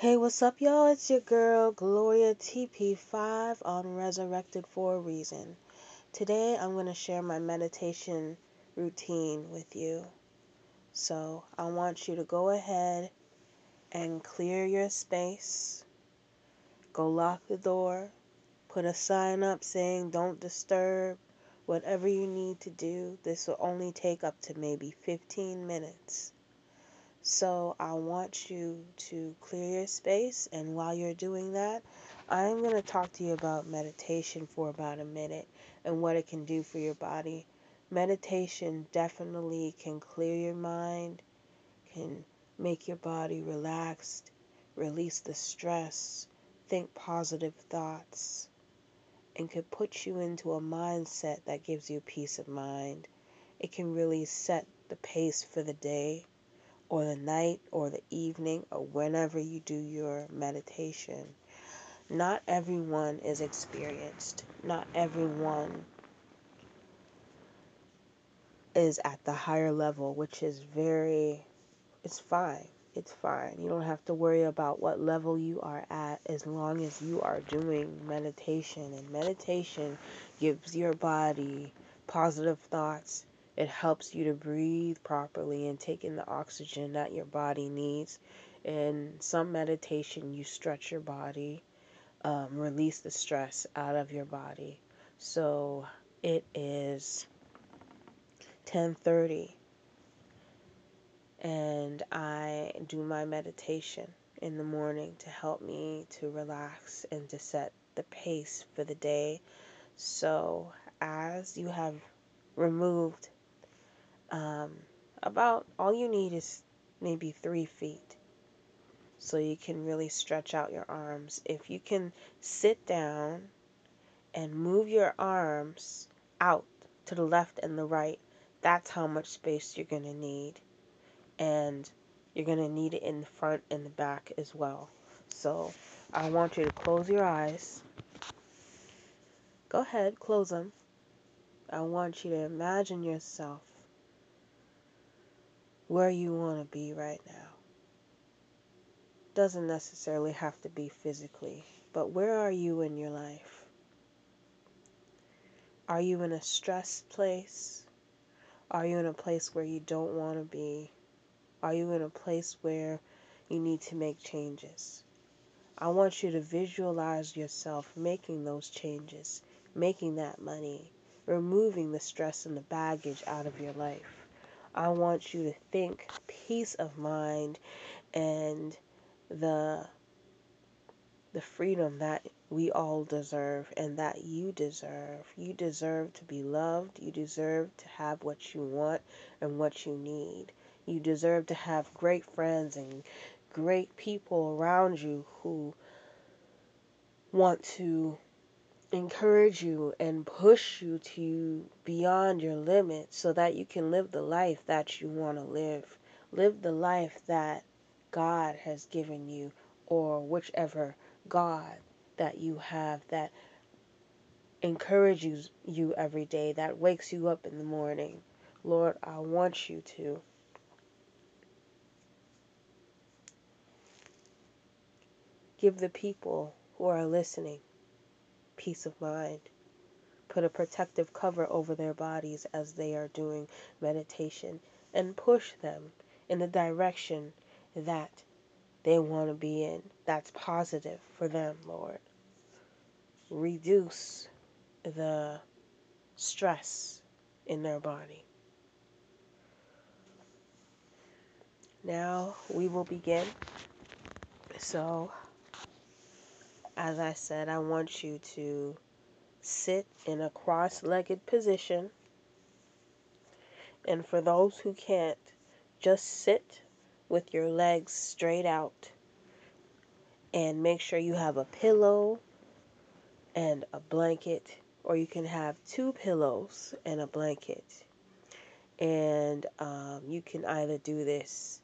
Hey, what's up, y'all? It's your girl, Gloria TP5 on Resurrected for a Reason. Today, I'm going to share my meditation routine with you. So, I want you to go ahead and clear your space. Go lock the door. Put a sign up saying, Don't disturb. Whatever you need to do, this will only take up to maybe 15 minutes. So I want you to clear your space, and while you're doing that, I'm going to talk to you about meditation for about a minute and what it can do for your body. Meditation definitely can clear your mind, can make your body relaxed, release the stress, think positive thoughts, and can put you into a mindset that gives you peace of mind. It can really set the pace for the day or the night or the evening or whenever you do your meditation. Not everyone is experienced. Not everyone is at the higher level, which is very, it's fine. It's fine. You don't have to worry about what level you are at as long as you are doing meditation. And meditation gives your body positive thoughts, it helps you to breathe properly and take in the oxygen that your body needs. In some meditation, you stretch your body, um, release the stress out of your body. So it is 10:30 and I do my meditation in the morning to help me to relax and to set the pace for the day. So, as you have removed um, about all you need is maybe three feet. So you can really stretch out your arms. If you can sit down and move your arms out to the left and the right, that's how much space you're going to need. And you're going to need it in the front and the back as well. So I want you to close your eyes. Go ahead, close them. I want you to imagine yourself where you want to be right now. Doesn't necessarily have to be physically, but where are you in your life? Are you in a stressed place? Are you in a place where you don't want to be? Are you in a place where you need to make changes? I want you to visualize yourself making those changes, making that money, removing the stress and the baggage out of your life. I want you to think peace of mind and the the freedom that we all deserve and that you deserve. You deserve to be loved. You deserve to have what you want and what you need. You deserve to have great friends and great people around you who want to encourage you and push you to beyond your limits so that you can live the life that you want to live. Live the life that God has given you or whichever God that you have that encourages you every day, that wakes you up in the morning. Lord, I want you to give the people who are listening peace of mind. Put a protective cover over their bodies as they are doing meditation and push them in the direction that they want to be in. That's positive for them, Lord. Reduce the stress in their body. Now we will begin. So, as I said, I want you to sit in a cross legged position. And for those who can't, just sit with your legs straight out and make sure you have a pillow and a blanket, or you can have two pillows and a blanket. And um, you can either do this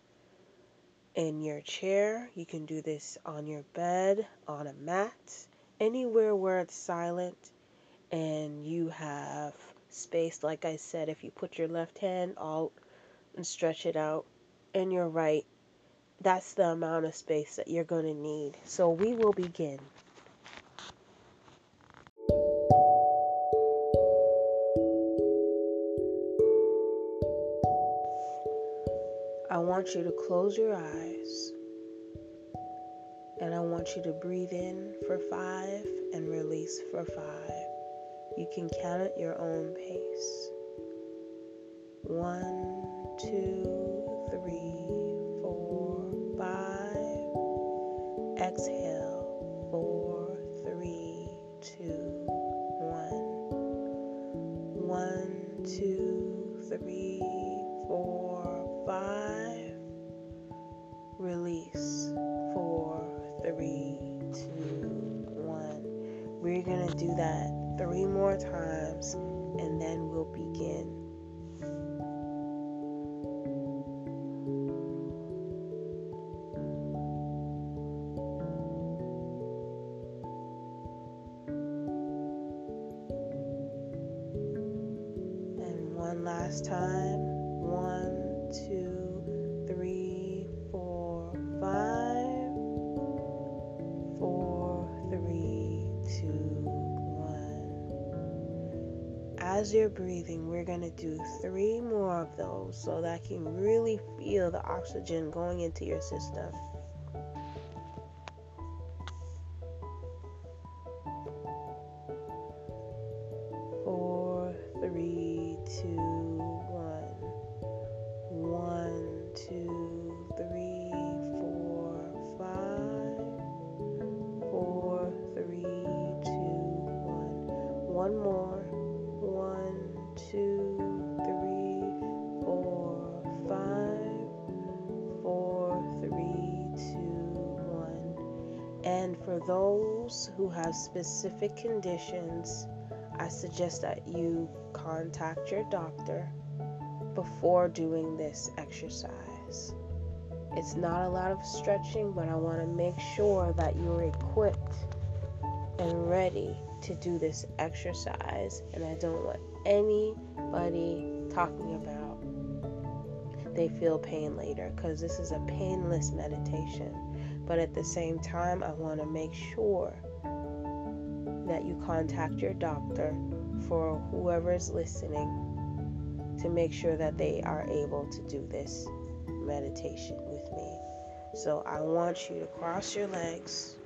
in your chair, you can do this on your bed, on a mat, anywhere where it's silent and you have space. Like I said, if you put your left hand out and stretch it out, and your right that's the amount of space that you're going to need. So we will begin. I want you to close your eyes and I want you to breathe in for five and release for five. You can count at your own pace. One, two, three, four, five. Exhale. Release. Four, three, two, one. We're going to do that three more times and then we'll begin. As you're breathing, we're going to do three more of those so that I can really feel the oxygen going into your system. Those who have specific conditions, I suggest that you contact your doctor before doing this exercise. It's not a lot of stretching, but I want to make sure that you're equipped and ready to do this exercise. And I don't want anybody talking about they feel pain later because this is a painless meditation. But at the same time, I want to make sure that you contact your doctor for whoever is listening to make sure that they are able to do this meditation with me. So I want you to cross your legs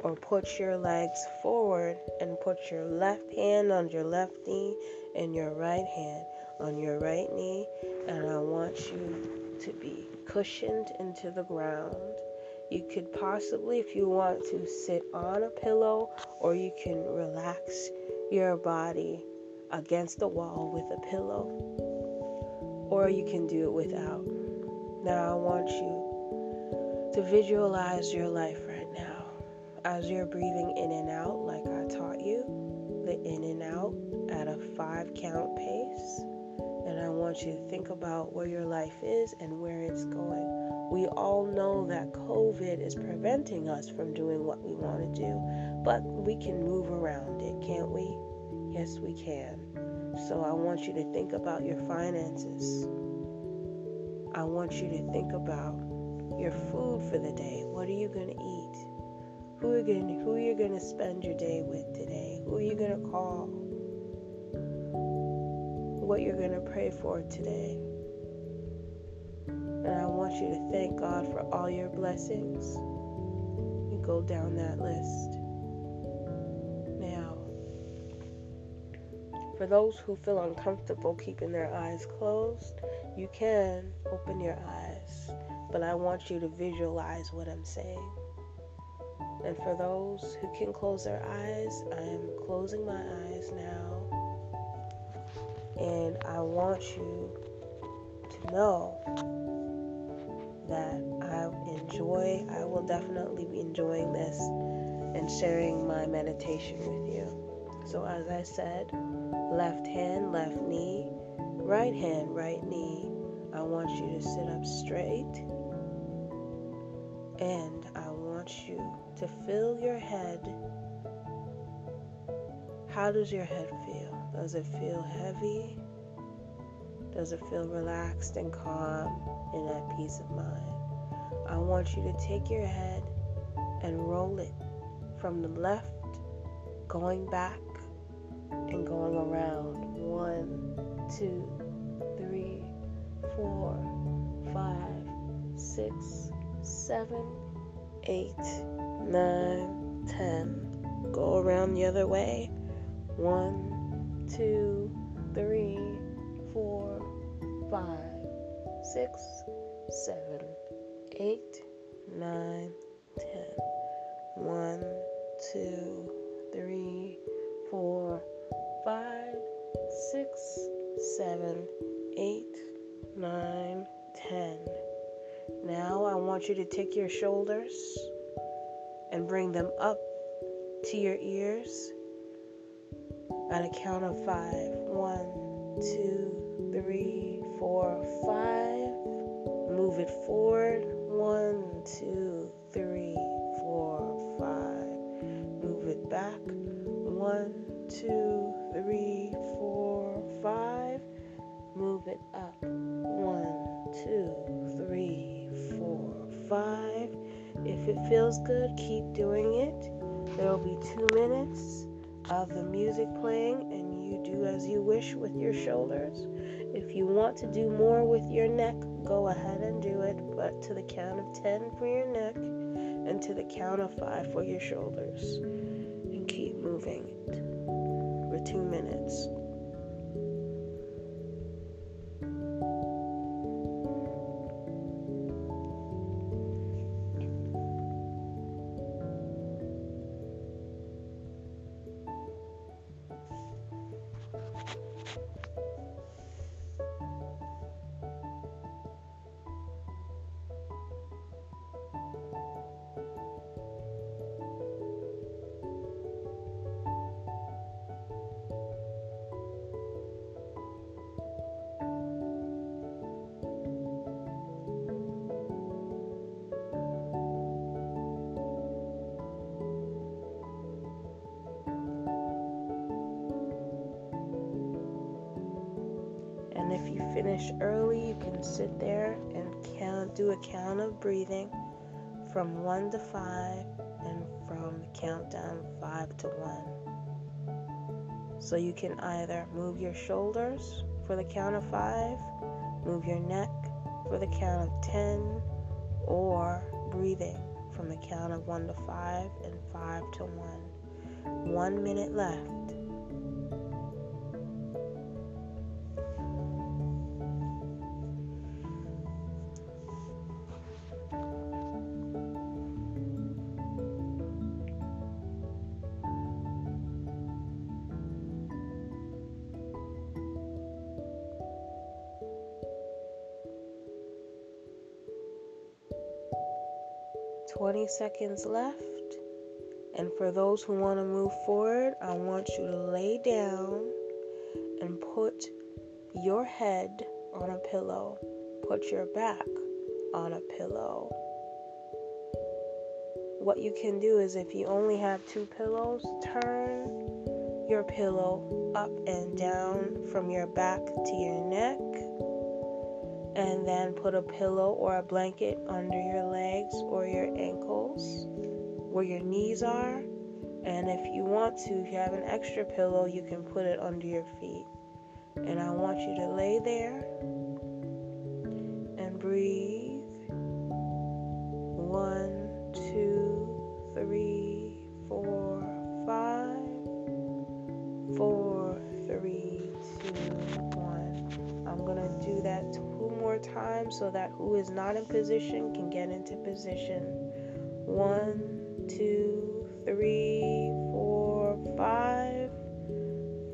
or put your legs forward and put your left hand on your left knee and your right hand on your right knee. And I want you to be cushioned into the ground you could possibly, if you want to, sit on a pillow or you can relax your body against the wall with a pillow. Or you can do it without. Now, I want you to visualize your life right now as you're breathing in and out, like I taught you, the in and out at a five count pace. And I want you to think about where your life is and where it's going. We all know that COVID is preventing us from doing what we want to do, but we can move around it, can't we? Yes, we can. So I want you to think about your finances. I want you to think about your food for the day. What are you going to eat? Who are you going who are going to spend your day with today? Who are you going to call? What you're going to pray for today? And I want you to thank God for all your blessings. You go down that list. Now, for those who feel uncomfortable keeping their eyes closed, you can open your eyes. But I want you to visualize what I'm saying. And for those who can close their eyes, I am closing my eyes now. And I want you to know that I enjoy. I will definitely be enjoying this and sharing my meditation with you. So, as I said, left hand, left knee, right hand, right knee. I want you to sit up straight and I want you to fill your head. How does your head feel? Does it feel heavy? Does it feel relaxed and calm and at peace of mind? I want you to take your head and roll it from the left, going back and going around. One, two, three, four, five, six, seven, eight, nine, ten. Go around the other way. One, two, three, four, five, six, seven, eight, nine, ten. One, two, three, four, five, six, seven, eight, nine, ten. Now I want you to take your shoulders and bring them up to your ears at a count of five. One, two, three, four, five. Move it forward. One, two, three, four, five. Move it back. One, two, three, four, five. Move it up. One, two, three, four, five. If it feels good, keep doing it. There will be two minutes of the music playing, and you do as you wish with your shoulders. If you want to do more with your neck, go ahead and do it, but to the count of 10 for your neck and to the count of 5 for your shoulders. And keep moving it for two minutes. Finish early, you can sit there and count, do a count of breathing from 1 to 5 and from countdown 5 to 1. So you can either move your shoulders for the count of 5, move your neck for the count of 10, or breathing from the count of 1 to 5 and 5 to 1. One minute left. 20 seconds left. And for those who want to move forward, I want you to lay down and put your head on a pillow. Put your back on a pillow. What you can do is if you only have two pillows, turn your pillow up and down from your back to your neck and then put a pillow or a blanket under your legs or your ankles where your knees are. And if you want to, if you have an extra pillow, you can put it under your feet. And I want you to lay there can get into position. One, two, three, four, five,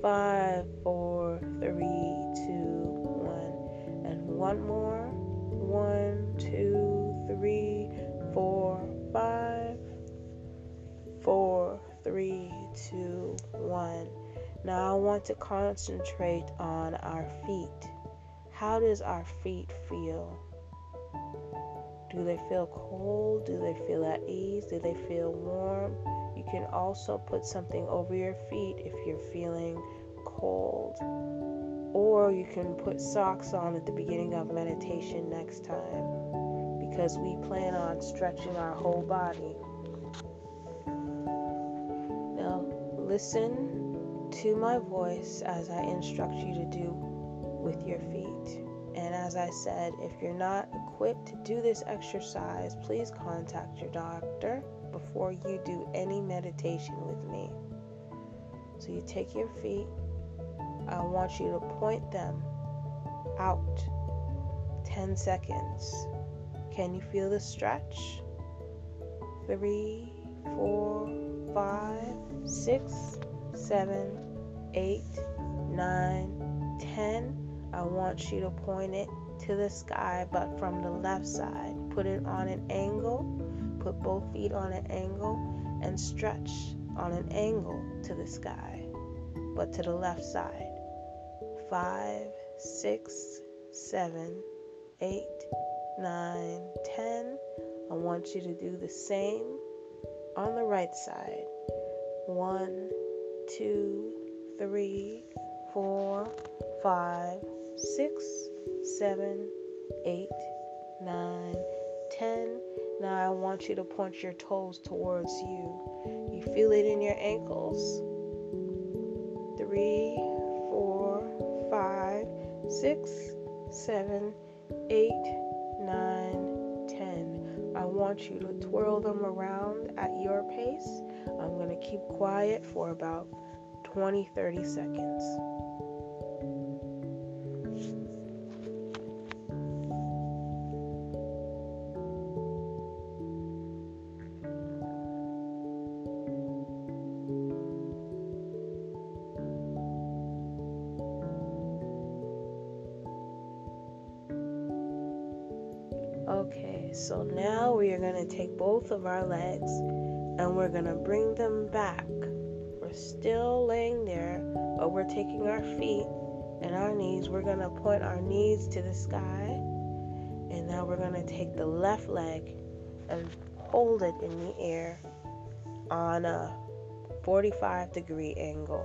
five, four, three, two, one, and one more. One, two, three, four, five, four, three, two, one. Now I want to concentrate on our feet. How does our feet feel? Do they feel cold? Do they feel at ease? Do they feel warm? You can also put something over your feet if you're feeling cold. Or you can put socks on at the beginning of meditation next time because we plan on stretching our whole body. Now, listen to my voice as I instruct you to do with your feet. And as I said, if you're not to do this exercise, please contact your doctor before you do any meditation with me. So you take your feet, I want you to point them out 10 seconds. Can you feel the stretch? Three, four, five, six, seven, eight, nine, ten. I want you to point it to the sky, but from the left side. Put it on an angle. Put both feet on an angle and stretch on an angle to the sky, but to the left side. Five, six, seven, eight, nine, ten. I want you to do the same on the right side. One, two, three, four, five, six, seven, eight, nine, ten. Now I want you to point your toes towards you. You feel it in your ankles. Three, four, five, six, seven, eight, nine, ten. I want you to twirl them around at your pace. I'm going to keep quiet for about 20 30 seconds. Okay, so now we are going to take both of our legs and we're going to bring them back. We're still laying there, but we're taking our feet and our knees. We're going to point our knees to the sky. And now we're going to take the left leg and hold it in the air on a 45 degree angle.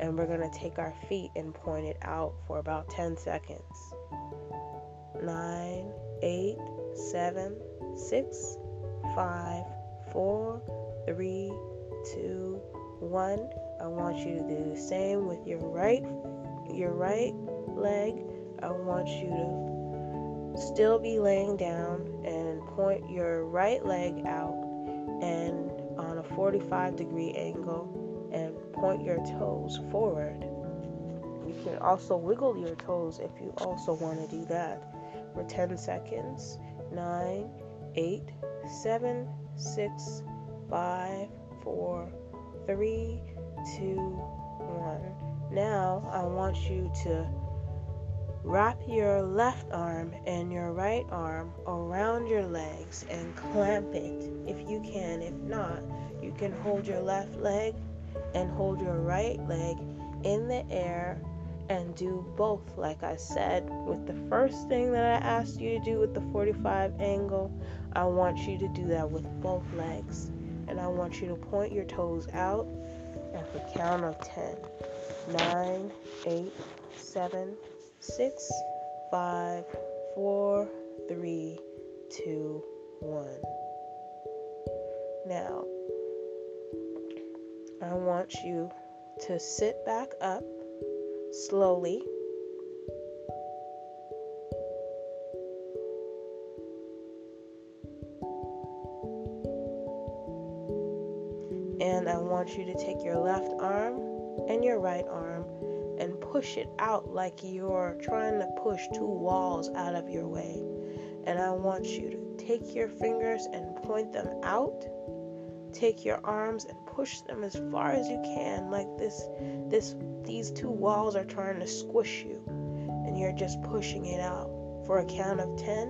And we're going to take our feet and point it out for about 10 seconds. Nine, eight, seven, six, five, four, three, two, one. I want you to do the same with your right your right leg. I want you to still be laying down and point your right leg out and on a 45 degree angle and point your toes forward. You can also wiggle your toes if you also want to do that for 10 seconds. 9, 8, 7, 6, 5, 4, 3, 2, 1. Now I want you to wrap your left arm and your right arm around your legs and clamp it if you can. If not, you can hold your left leg and hold your right leg in the air and do both, like I said. With the first thing that I asked you to do with the 45 angle, I want you to do that with both legs. And I want you to point your toes out at the count of 10. 9, 8, 7, 6, 5, 4, 3, 2, 1. Now, I want you to sit back up slowly. And I want you to take your left arm and your right arm and push it out like you're trying to push two walls out of your way. And I want you to take your fingers and point them out. Take your arms and push them as far as you can like this this these two walls are trying to squish you and you're just pushing it out for a count of 10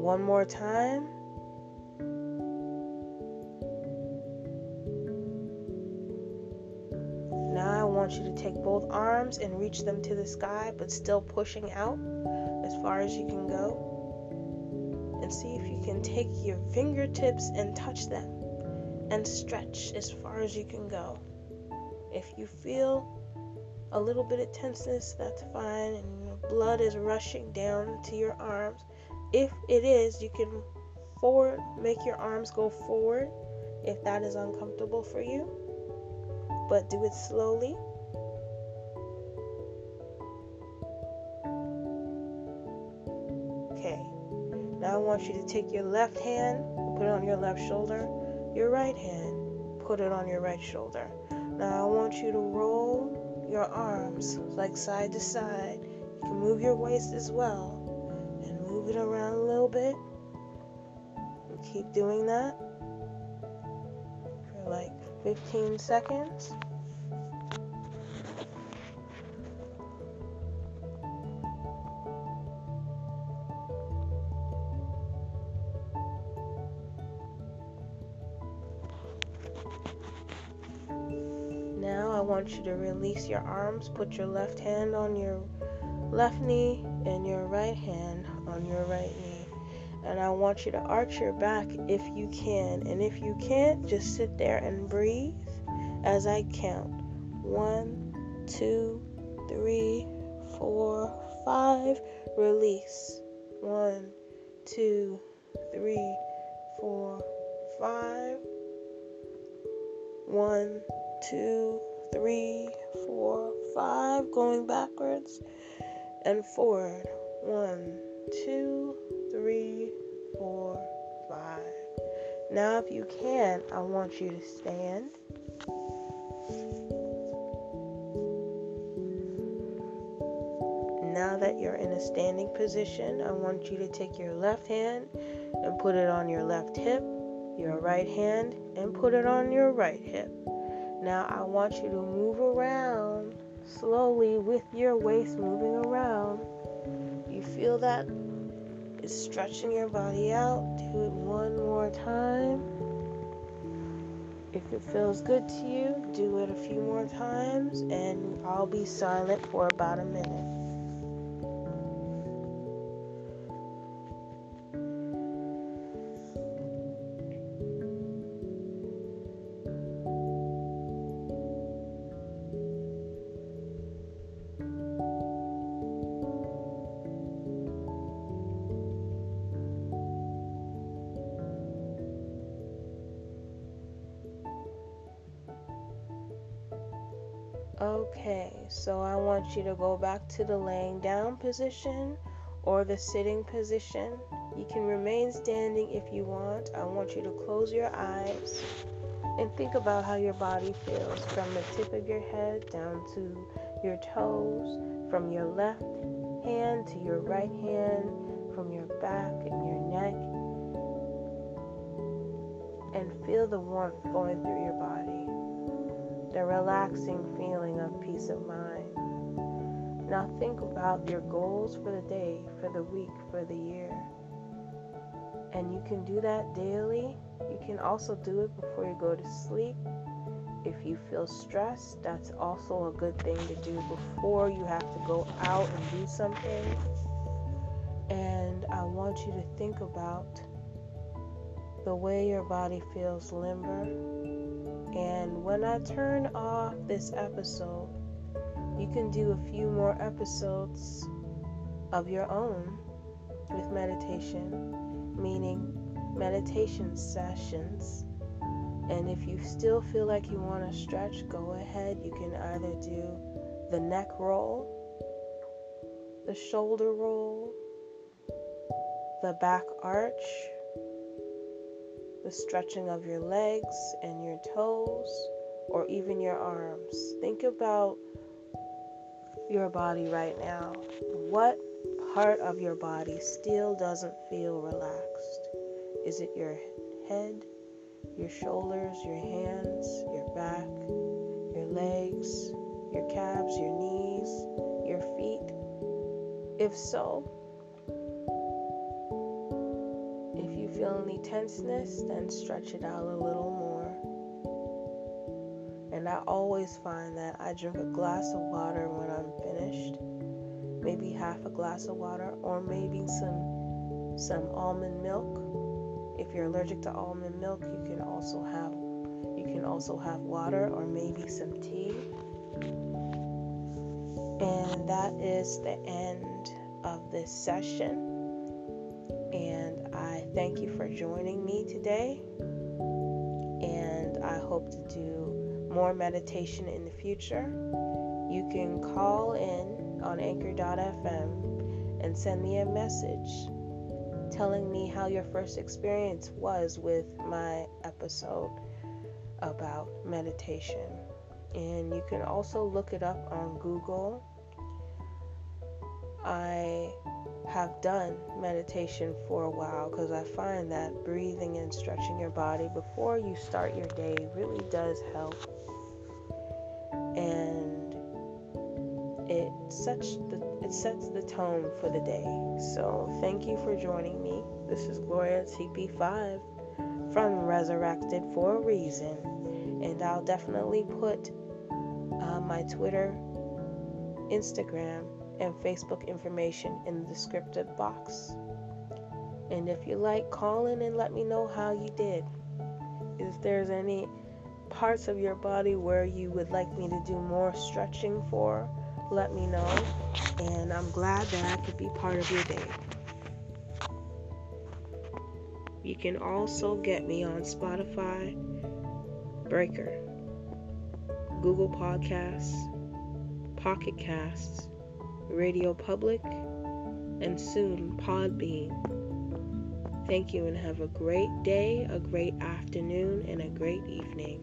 one more time want you to take both arms and reach them to the sky, but still pushing out as far as you can go. And see if you can take your fingertips and touch them and stretch as far as you can go. If you feel a little bit of tenseness, that's fine, and blood is rushing down to your arms. If it is, you can forward, make your arms go forward if that is uncomfortable for you, but do it slowly. Now I want you to take your left hand, put it on your left shoulder, your right hand, put it on your right shoulder. Now I want you to roll your arms like side to side. You can move your waist as well and move it around a little bit. Keep doing that for like 15 seconds. Want you to release your arms. Put your left hand on your left knee and your right hand on your right knee. And I want you to arch your back if you can. And if you can't, just sit there and breathe as I count. One, two, three, four, five. Release. One, two, three, four, five. One, two, three, four, five. Going backwards and forward. One, two, three, four, five. Now, if you can, I want you to stand. Now that you're in a standing position, I want you to take your left hand and put it on your left hip, your right hand and put it on your right hip. Now, I want you to move around slowly with your waist moving around. You feel that it's stretching your body out. Do it one more time. If it feels good to you, do it a few more times, and I'll be silent for about a minute. Okay, so I want you to go back to the laying down position or the sitting position. You can remain standing if you want. I want you to close your eyes and think about how your body feels from the tip of your head down to your toes, from your left hand to your right hand, from your back and your neck. And feel the warmth going through your body the relaxing feeling of peace of mind. Now think about your goals for the day, for the week, for the year. And you can do that daily. You can also do it before you go to sleep. If you feel stressed, that's also a good thing to do before you have to go out and do something. And I want you to think about the way your body feels limber and when I turn off this episode, you can do a few more episodes of your own with meditation, meaning meditation sessions. And if you still feel like you want to stretch, go ahead. You can either do the neck roll, the shoulder roll, the back arch the stretching of your legs and your toes, or even your arms. Think about your body right now. What part of your body still doesn't feel relaxed? Is it your head, your shoulders, your hands, your back, your legs, your calves, your knees, your feet? If so, feel any tenseness, then stretch it out a little more. And I always find that I drink a glass of water when I'm finished, maybe half a glass of water, or maybe some some almond milk. If you're allergic to almond milk, you can also have You can also have water or maybe some tea. And that is the end of this session. Thank you for joining me today. And I hope to do more meditation in the future. You can call in on anchor.fm and send me a message telling me how your first experience was with my episode about meditation. And you can also look it up on Google. I have done meditation for a while because I find that breathing and stretching your body before you start your day really does help. And it sets the it sets the tone for the day. So thank you for joining me. This is Gloria TP5 from Resurrected for a Reason, and I'll definitely put uh, my Twitter, Instagram, and Facebook information in the descriptive box. And if you like, call in and let me know how you did. If there's any parts of your body where you would like me to do more stretching for, let me know. And I'm glad that I could be part of your day. You can also get me on Spotify, Breaker, Google Podcasts, Pocket Casts, Radio Public, and soon Podbean. Thank you and have a great day, a great afternoon, and a great evening.